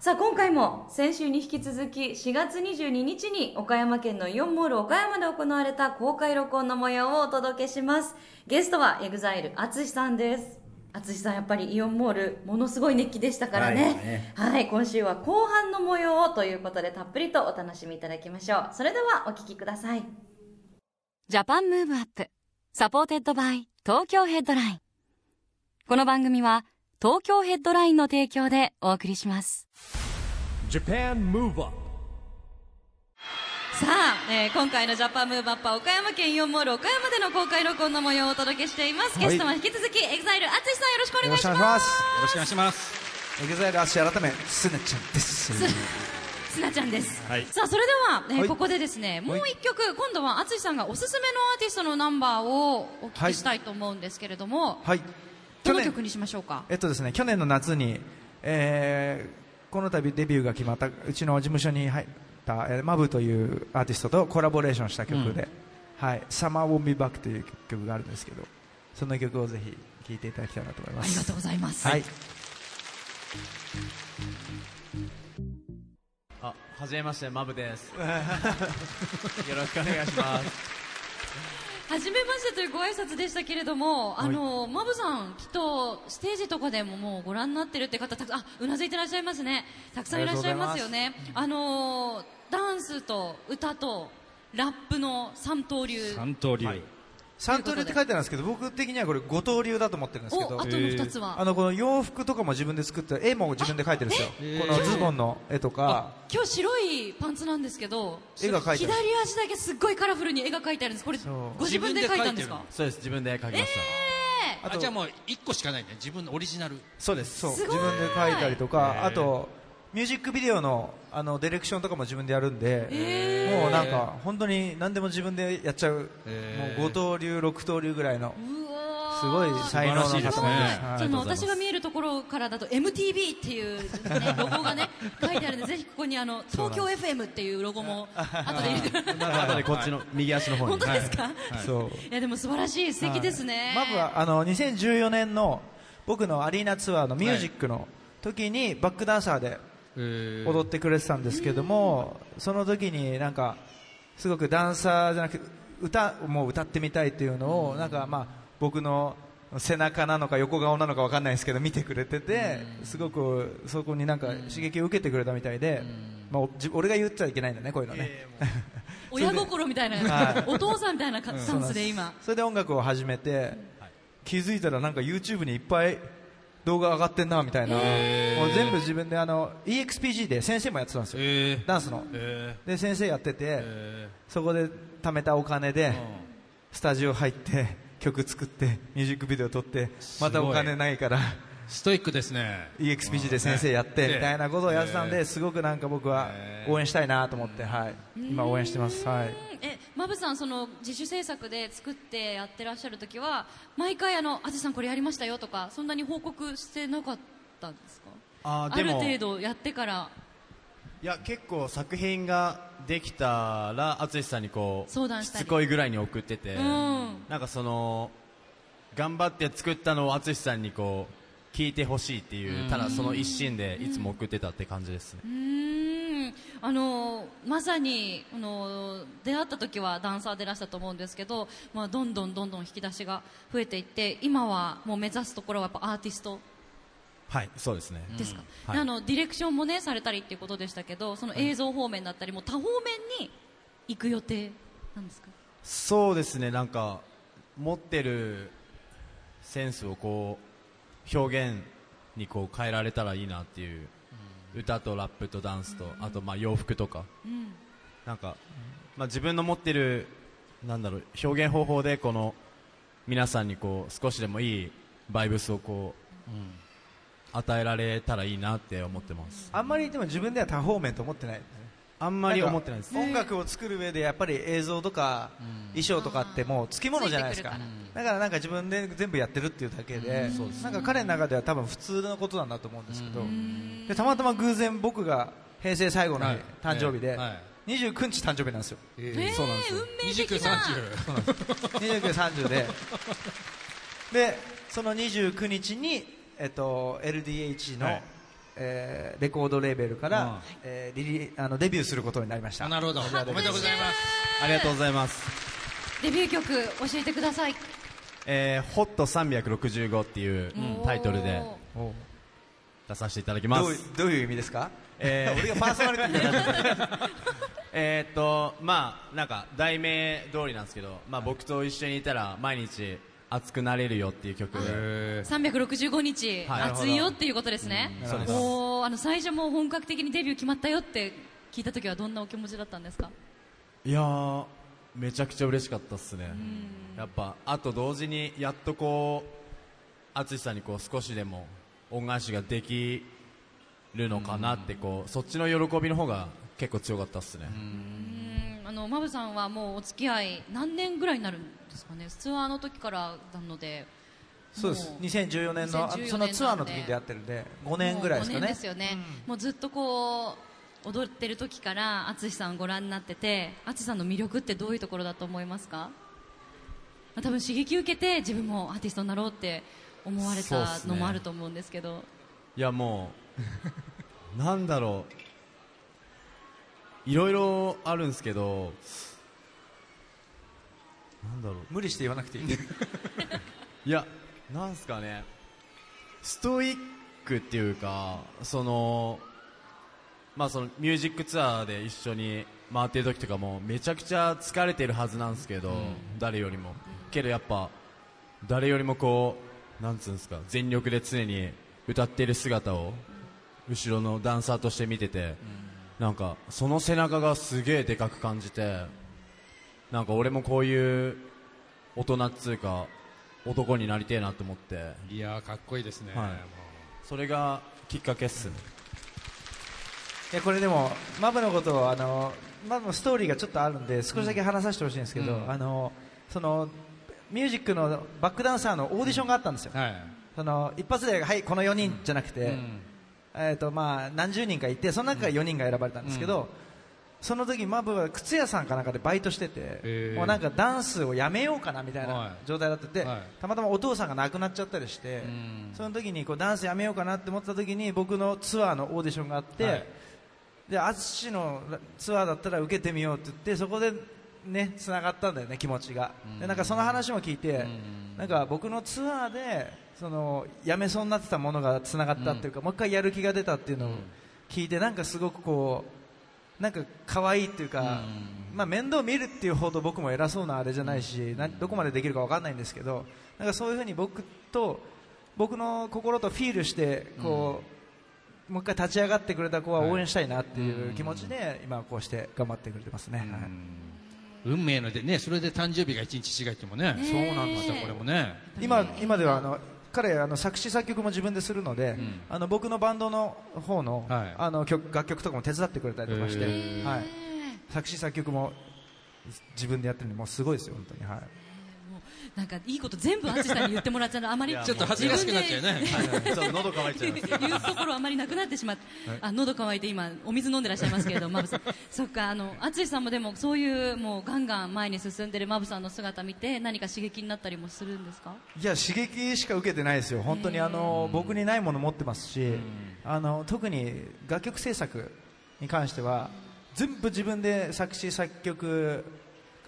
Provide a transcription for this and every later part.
さあ今回も先週に引き続き4月22日に岡山県のイオンモール岡山で行われた公開録音の模様をお届けします。ゲストは EXILE 淳さんです。淳さんやっぱりイオンモールものすごい熱気でしたからね。はい、今週は後半の模様をということでたっぷりとお楽しみいただきましょう。それではお聞きください。 Japan Move Up supported by Tokyo Headlineこの番組は東京ヘッドラインの提供でお送りしますさあ、えー今回の Japan Move Up は岡山県イオンモール岡山での公開録音の模様をお届けしています。ゲストは引き続き EXILE 淳さんよろしくお願いします。よろしくお願いします。よろしくお願いします。 EXILE ATSUSHI 改め、すなちゃんです。すなちゃんです。はいさあ、それでは、えーはいここでですね、もう一曲、今度は淳さんがおすすめのアーティストのナンバーをお聞きしたいと思うんですけれども、はい。どの曲にしましょうか？えっとですね、去年の夏に、えー、この度デビューが決まった、うちの事務所に入った、えー、マブというアーティストとコラボレーションした曲で、はい、Summer Won't Be Back という曲があるんですけど、その曲をぜひ聴いていただきたいなと思います。ありがとうございます。はい。あ、はじめまして、マブです。よろしくお願いします。はじめましてというご挨拶でしたけれども、あの、マブさん、きっと、ステージとかでももうご覧になってるって方、たくさん、あ、うなずいてらっしゃいますね。たくさんいらっしゃいますよね。あの、ダンスと歌とラップの三刀流。三刀流。三刀流って書いてあるんですけど、僕的にはこれ五刀流だと思ってるんですけど。お、あ、との二つは？あの、この洋服とかも自分で作って、絵も自分で描いてるんですよ。このズボンの絵とか、今日白いパンツなんですけど、絵が描いてある左足だけすっごいカラフルに絵が描いてあるんです。これ、ご自分で描いたんですか？そうです、自分で書きました。あじゃあもう1個しかないね。自分のオリジナル。そうです。そう。自分で描いたりとか、あとミュージックビデオのあのディレクションとかも自分でやるんで、もうなんか本当に何でも自分でやっちゃう、へー。もう5刀流6刀流ぐらいのすごい才能の塊で。す素晴らしいですね。はい。じゃああの私が見えるところからだと MTV っていう、ね、ロゴがね 書いてあるんでぜひここにあの東京 FM っていうロゴも後で入れて。後でこっちの右足の方に。本当ですか、そう。い、やでも素晴らしい。素敵ですね、まずはあの2014年の僕のアリーナツアーのミュージックの時にバックダンサーで踊ってくれてたんですけども、その時になんかすごくダンサーじゃなくて歌も歌ってみたいっていうのをなんかまあ僕の背中なのか横顔なのかわかんないですけど見てくれててすごくそこになんか刺激を受けてくれたみたいで、まあ、俺が言っちゃいけないんだねこういうのね、親心みたいな、はい。お父さんみたいなスタンスで今、それで音楽を始めて、気づいたらなんか YouTube にいっぱい動画上がってんなみたいな、もう全部自分であの EXPG で先生もやってたんですよ、えダンスの、えで先生やってて、えそこで貯めたお金で、スタジオ入って曲作ってミュージックビデオ撮ってまたお金ないからストイックですね。EXPG で先生やってね。みたいなことをやってたんですごくなんか僕は応援したいなと思って、はい、今応援してます、はい、えマブさんその自主制作で作ってやってらっしゃる時は毎回あの「あじさんこれやりましたよ」とかそんなに報告してなかったんですか？ある程度やってから。や、結構作品ができたら、淳さんにこう、相談したり。しつこいぐらいに送ってて、うん。なんかその、頑張って作ったのを淳さんにこう、聞いてほしいっていう、ただその一心でいつも送ってたって感じですねあのまさにあの出会った時はダンサーでいらしたと思うんですけど、まあ、どんどんどんどん引き出しが増えていって今はもう目指すところはやっぱアーティストはい、そうですね。ですか、はい。であのディレクションもねされたりっていうことでしたけどその映像方面だったりも多方面に行く予定なんですか？そうですね、なんか、持ってるセンスをこう、表現にこう変えられたらいいなっていう、歌とラップとダンスと、あとまあ洋服とか、うん。なんか、まあ自分の持ってる、なんだろう、表現方法でこの、皆さんにこう、少しでもいいバイブスをこう、与えられたらいいなって思ってます。あんまりでも自分では多方面と思ってないあんまり思ってないです音楽を作る上でやっぱり映像とか衣装とかってもうつきものじゃないですか。だからなんか自分で全部やってるっていうだけでなんか彼の中では多分普通のことなんだと思うんですけどでたまたま偶然僕が平成最後の誕生日ではい。29日誕生日なんですよ。そうなんですよ。運命的な。29、30。29、30でで。その29日に、えっと、LDH の、はいえーレコードレーベルから、うん。えーリリあのデビューすることになりました。なるほど。おめでとうございます。ありがとうございます。デビュー曲教えてください。えー、ホット365っていうタイトルで出させていただきます。どういうどういう意味ですか、えー俺がパーソナリティ えーっとまあなんか題名通りなんですけど、まあ、僕と一緒にいたら毎日熱くなれるよっていう曲。で365日、はい。暑いよっていうことですね、おーあの最初もう本格的にデビュー決まったよって聞いた時はどんなお気持ちだったんですか？いやーめちゃくちゃ嬉しかったっすね。やっぱあと同時にやっとこう淳さんにこう少しでも恩返しができるのかなってこうそっちの喜びの方が結構強かったっすねうんあのマブさんはもうお付き合い何年ぐらいになるんですかね？ツアーの時からなので。そうです。もう2014年のあ2014そのツアーの時に出会ってるんで5年ぐらいですかもう5年ねですよね、もうずっとこう踊ってる時から淳さんをご覧になってて淳さんの魅力ってどういうところだと思いますか、まあ、多分刺激受けて自分もアーティストになろうって思われたのもあると思うんですけど。いやもう なんだろういろいろあるんですけどなんだろう。無理して言わなくていい。いや、なんすかね、ストイックっていうか、その、まあそのミュージックツアーで一緒に回ってる時とかもめちゃくちゃ疲れてるはずなんですけど、誰よりも。けどやっぱ、誰よりもこう、なんつうんですか、全力で常に歌ってる姿を、後ろのダンサーとして見てて、なんか、その背中がすげえでかく感じて、なんか俺もこういう大人っつうか、男になりてえなと思って、いやーかっこいいですね。はいそれがきっかけっすね。いやこれでもマブのことをあのマブのストーリーがちょっとあるんで少しだけ話させてほしいんですけど、うんあのそのミュージックのバックダンサーのオーディションがあったんですよ、はい。その一発で、はい、この4人じゃなくて、うんえーとまあ、何十人かいてその中から4人が選ばれたんですけど、その時マブは靴屋さんかなんかでバイトしてて、へー。もうなんかダンスをやめようかなみたいはない。状態だってて、はい。たまたまお父さんが亡くなっちゃったりして、ん。その時にこうダンスやめようかなって思ってた時に僕のツアーのオーディションがあって、はい。で淳のツアーだったら受けてみようって言ってそこでね繋がったんだよね気持ちが、でなんかその話も聞いて、なんか僕のツアーでそのやめそうになってたものが繋がったっていうか、もう一回やる気が出たっていうのを聞いてなんかすごくこうなんか可愛いっていうか、まあ、面倒見るっていうほど僕も偉そうなあれじゃないし、などこまでできるか分かんないんですけどなんかそういうふうに僕と僕の心とフィールしてこう、もう一回立ち上がってくれた子は応援したいなっていう気持ちで今こうして頑張ってくれてますね、はい。運命のでね、それで誕生日が一日違いってもね。そうなんまたこれもね。今今ではあの彼あの作詞作曲も自分でするので、あの僕のバンドの方の,、はい。あの曲楽曲とかも手伝ってくれたりとかして、はい、作詞作曲も自分でやってるんでもうすごいですよ本当に。はい。なんかいいこと全部淳さんに言ってもらっちゃうのあまりちょっと恥ずかしくなっちゃうね。ちょっと喉乾いちゃいます。言うところあまりなくなってしまって、あ喉乾いて今お水飲んでらっしゃいますけれどマブさん。そっかあの淳さんもでもそういうもうガンガン前に進んでるマブさんの姿見て何か刺激になったりもするんですか？いや刺激しか受けてないですよ、本当にあの僕にないもの持ってますし、あの特に楽曲制作に関しては全部自分で作詞、作曲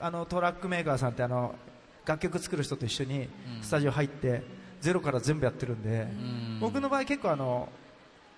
あのトラックメーカーさんってあの楽曲作る人と一緒にスタジオ入って、ゼロから全部やってるんで、僕の場合、結構あの、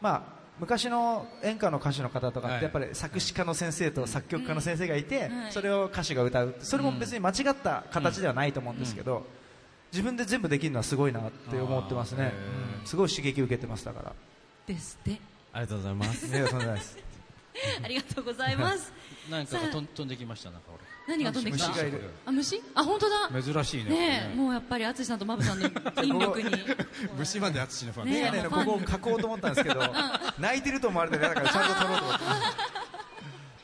まあ、昔の演歌の歌手の方とかっはい。てやっぱり作詞家の先生と作曲家の先生がいて、はいそれを歌手が歌う。それも別に間違った形ではないと思うんですけど、自分で全部できるのはすごいなって思ってますね、うん。すごい刺激受けてますだから。ですって。ありがとうございます。ありがとうございます。なんかが飛ん飛んできました、なんか何が飛んできた？虫がいる。あ虫？あ本当だ。俺。珍しいね。ねえもうやっぱり淳さんとマブさんの引 力に。虫まで淳のファン。ね眼鏡のここを書こうと思ったんですけど泣いてると思われて嫌だからちゃんと撮ろうと思って。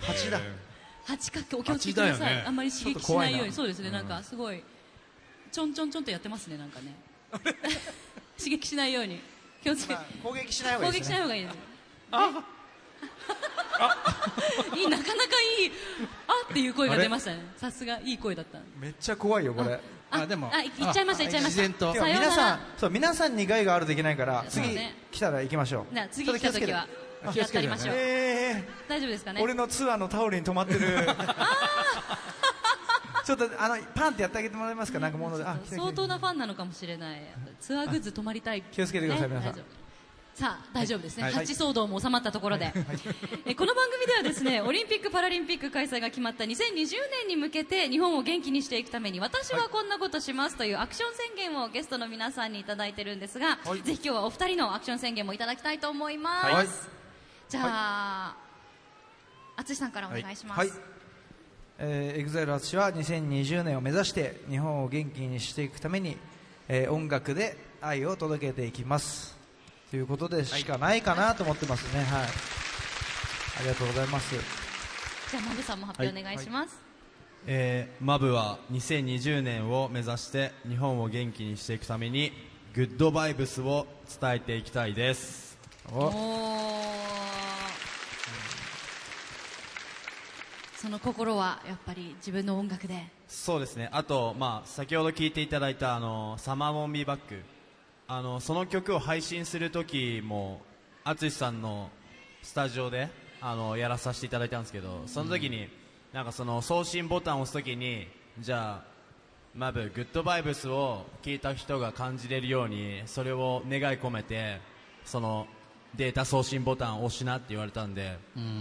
蜂だ。八角お気をつけください、ね。あんまり刺激しないように。な。そうですね。なんかすごいちょんちょんちょんとやってますねなんかね。刺激しないように。気をつけ、まあ攻撃しない方が攻撃しいいですね。ない方がいいです いいなかなかいいあっていう声が出ましたね。さすがいい声だっためっちゃ怖いよこれ。あでもあい行っちゃいました行っちゃいました。皆さんそう皆さんに害があるといけないから次来たら行きましょう。じゃあ次来た時はやったりましょう、え大丈夫ですかね？ー俺のツアーのタオルに止まってる。ちょっとあのパンってやってあげてもらえますか？なんか物で。あ来た来た相当なファンなのかもしれない。ツアーグッズ泊まりたい。気をつけてください皆さん。大丈夫さあ大丈夫ですね、はい。ハッチ騒動も収まったところで、えこの番組ではですねオリンピック・パラリンピック開催が決まった2020年に向けて日本を元気にしていくために私はこんなことしますというアクション宣言をゲストの皆さんにいただいてるんですが、はい。ぜひ今日はお二人のアクション宣言もいただきたいと思います、はい。じゃあ淳さんからお願いします、はい。えー、EXILE 淳は2020年を目指して日本を元気にしていくために、えー音楽で愛を届けていきますということでしかないかなと思ってますね。はい、ありがとうございます。じゃあマブさんも発表お願いします、えー、マブは2020年を目指して日本を元気にしていくためにグッドバイブスを伝えていきたいです。お。おー。その心はやっぱり自分の音楽で。そうですね。あと、まあ、先ほど聴いていただいたあの「サマーモンビーバック」あのその曲を配信する時も淳さんのスタジオであのやらさせていただいたんですけどその時に、なんかその送信ボタンを押す時にじゃあマブグッドバイブスを聞いた人が感じれるようにそれを願い込めてそのデータ送信ボタンを押しなって言われたんで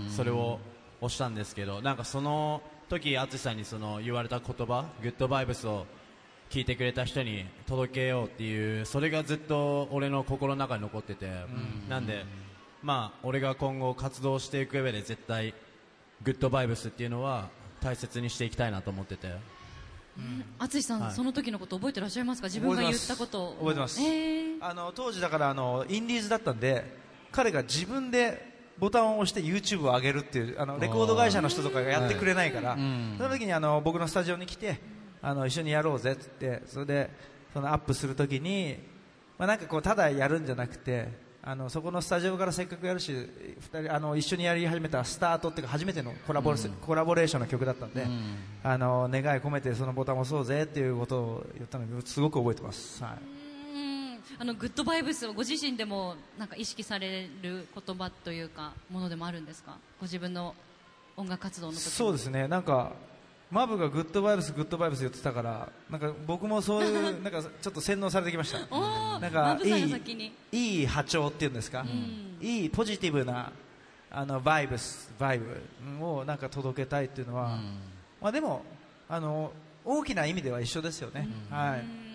それを押したんですけどなんかその時淳さんにその言われた言葉グッドバイブスを聞いてくれた人に届けようっていうそれがずっと俺の心の中に残ってて。なんでまあ俺が今後活動していく上で絶対グッドバイブスっていうのは大切にしていきたいなと思ってて。淳さん、はい。その時のこと覚えてらっしゃいますか？自分が言ったことを。覚えてます。えー。あの当時だからあのインディーズだったんで彼が自分でボタンを押して YouTube を上げるっていうあのレコード会社の人とかがやってくれないから、その時にあの僕のスタジオに来てあの一緒にやろうぜって言ってそれでそのアップする時に、まあ、なんかこうただやるんじゃなくてあのそこのスタジオからせっかくやるし二人あの一緒にやり始めたスタートっていうか初めてのコラボ,、コラボレーションの曲だったんで、あの願い込めてそのボタンを押そうぜっていうことを言ったのですごく覚えてます。はい。うんあのグッドバイブスをご自身でもなんか意識される言葉というかものでもあるんですか？ご自分の音楽活動の時そうですね。なんかマブがグッドバイブスグッドバイブス言ってたからなんか僕もそういう なんかちょっと洗脳されてきました。なんかいいいい波長っていうんですか、いいポジティブなあのバイブスバイブをなんか届けたいっていうのは、まあでもあの大きな意味では一緒ですよね、はい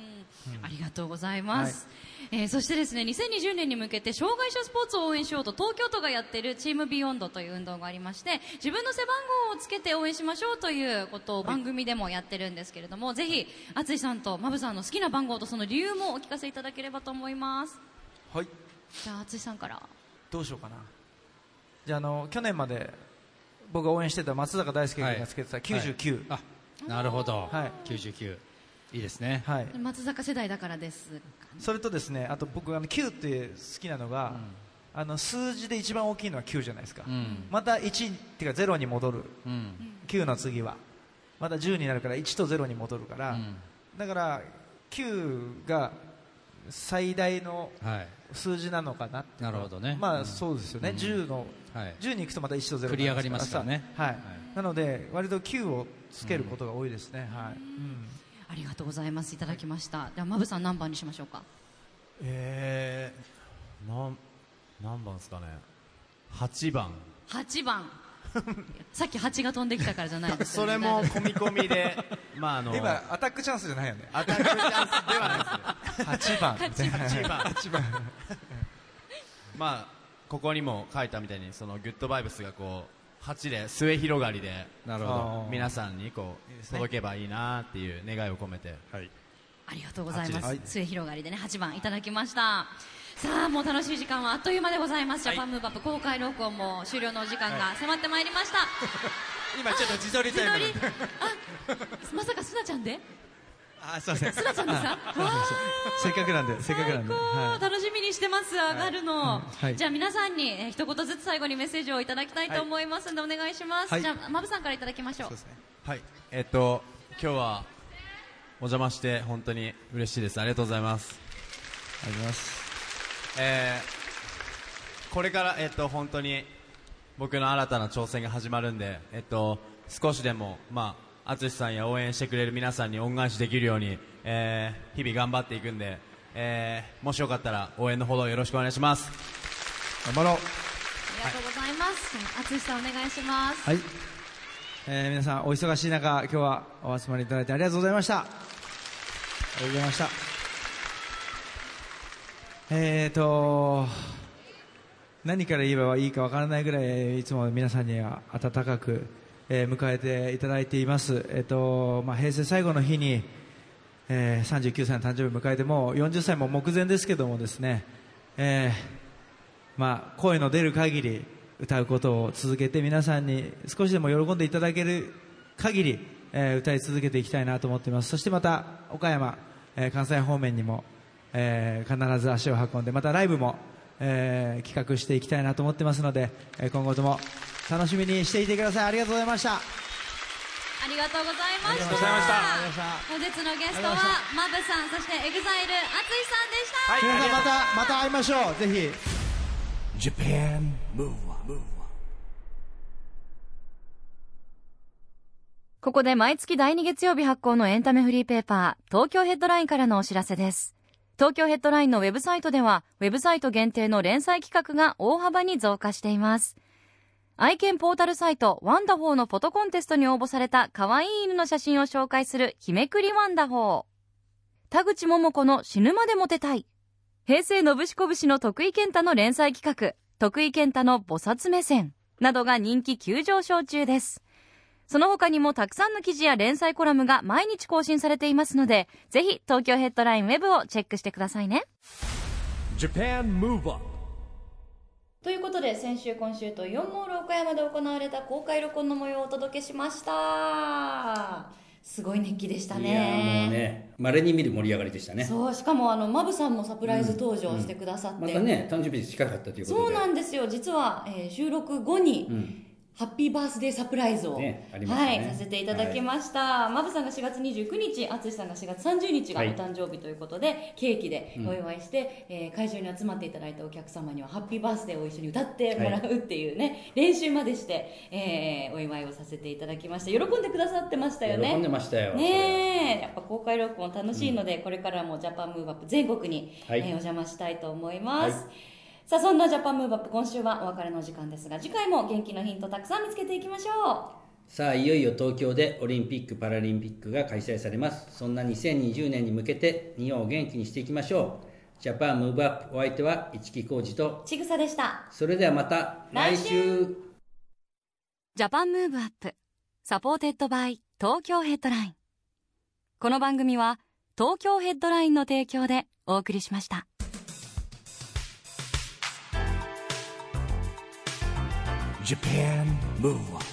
ありがとうございます、えーそしてですね2020年に向けて障害者スポーツを応援しようと東京都がやっているチームビヨンドという運動がありまして自分の背番号をつけて応援しましょうということを番組でもやってるんですけれども、ぜひ淳さんとマブさんの好きな番号とその理由もお聞かせいただければと思います。はい。じゃあ淳さんから。どうしようかな。じゃああの去年まで僕が応援してた松坂大輔君がつけてた99、あなるほど、はい。99いいですね。はい、松坂世代だからですそれとですねあと僕あの9って好きなのが、あの数字で一番大きいのは9じゃないですか、うん。また1っていうか0に戻る。うん。9の次は。また10になるから1と0に戻るから、うん。だから9が最大のはい。数字なのかなっていなるほどね。まあうん。そうですよね、10のはい。10に行くとまた1と0繰り上がりますからね。はい。はい。なので割と9をつけることが多いですね、はい、うんありがとうございます。いただきました、ではマブさん何番にしましょうか？えー、なん何番ですかね。8番。8番。さっき蜂が飛んできたからじゃないですそよね。れも込み込みで まああの今アタックチャンスじゃないよね。アタックチャンスではないです8番。8番。8番。まあここにも書いたみたいにそのグッドバイブスがこう8で末広がりでなるほど。皆さんにこう届けばいいなっていう願いを込めて。はい。ありがとうございます。はい末広がりでね8番いただきました。さあもう楽しい時間はあっという間でございます、ジャパンムーブアップ公開録音も終了のお時間が迫ってまいりました、今ちょっと自撮りタイムあまさかすなちゃんで？あすいませんすなちゃん。ですかわせっかくなんでせっかくなんで、ー楽しみにしてます上がるの、はい。じゃあ皆さんに、えー一言ずつ最後にメッセージをいただきたいと思いますので、お願いします、はい。じゃあマブさんからいただきましょう。はい。えっと今日はお邪魔して本当に嬉しいです。ありがとうございます。ありがとうございます。えーこれからえっと本当に僕の新たな挑戦が始まるんでえっと少しでもまあ淳さんや応援してくれる皆さんに恩返しできるように、えー日々頑張っていくんで、えーもしよかったら応援のほどよろしくお願いします。頑張ろう。ありがとうございます。淳さんお願いします。はい、えー皆さんお忙しい中今日はお集まりいただいてありがとうございました。ありがとうございました。えーと何から言えばいいかわからないぐらいいつも皆さんには温かく、えー迎えていただいています、えーとまあ、平成最後の日に、えー39歳の誕生日を迎えてもう40歳も目前ですけどもですね、えーまあ、声の出る限り歌うことを続けて皆さんに少しでも喜んでいただける限り、えー歌い続けていきたいなと思っています。そしてまた岡山、えー関西方面にも、えー必ず足を運んでまたライブも、えー企画していきたいなと思ってますので、えー今後とも楽しみにしていてください。ありがとうございました。ありがとうございました。ありがとうございました。本日のゲストはマブさんそして EXILE ATSUSHI さんでした、皆さんまたまた会いましょう。ぜひ。Japan Move ここで毎月第2月曜日発行のエンタメフリーペーパー、東京ヘッドラインからのお知らせです。東京ヘッドラインのウェブサイトでは、ウェブサイト限定の連載企画が大幅に増加しています。愛犬ポータルサイト、ワンダホーのフォトコンテストに応募された可愛い犬の写真を紹介する日めくりワンダホー。田口桃子の死ぬまでモテたい。平成のぶしこぶしの徳井健太の連載企画、徳井健太の菩薩目線などが人気急上昇中です。その他にもたくさんの記事や連載コラムが毎日更新されていますので、ぜひ東京ヘッドラインウェブをチェックしてくださいね。ということで先週今週と4モール岡山で行われた公開録音の模様をお届けしました。すごい熱気でしたいやもうねね稀に見る盛り上がりでしたね。そうしかもあのマブさんもサプライズ登場してくださって、またね誕生日近かったということで。そうなんですよ。実は、えー収録後に、うんハッピーバースデーサプライズを、ね。ねはい、させていただきました、マブさんが4月29日淳さんが4月30日がおはい。誕生日ということで、ケーキでうん。お祝いして、えー会場に集まっていただいたお客様にはハッピーバースデーを一緒に歌ってもらうっていうね、練習までして、えーお祝いをさせていただきました。喜んでくださってましたよね。喜んでましたよねえ。やっぱ公開録音楽しいので、これからもジJapan Move Up 全国に、はい。えーお邪魔したいと思います、はいさあそんな Japan Move Up 今週はお別れの時間ですが次回も元気のヒントたくさん見つけていきましょさあいよいよ東京でオリンピック・パラリンピックが開催されます。そんな2020年に向けて日本を元気にしていきましょう。 Japan Move Up お相手は一木広治と。ちぐさでした。それではまた来来週。 Japan Move Up supported by Tokyo Headline。この番組は東京ヘッドラインの提供でお送りしました Japan Move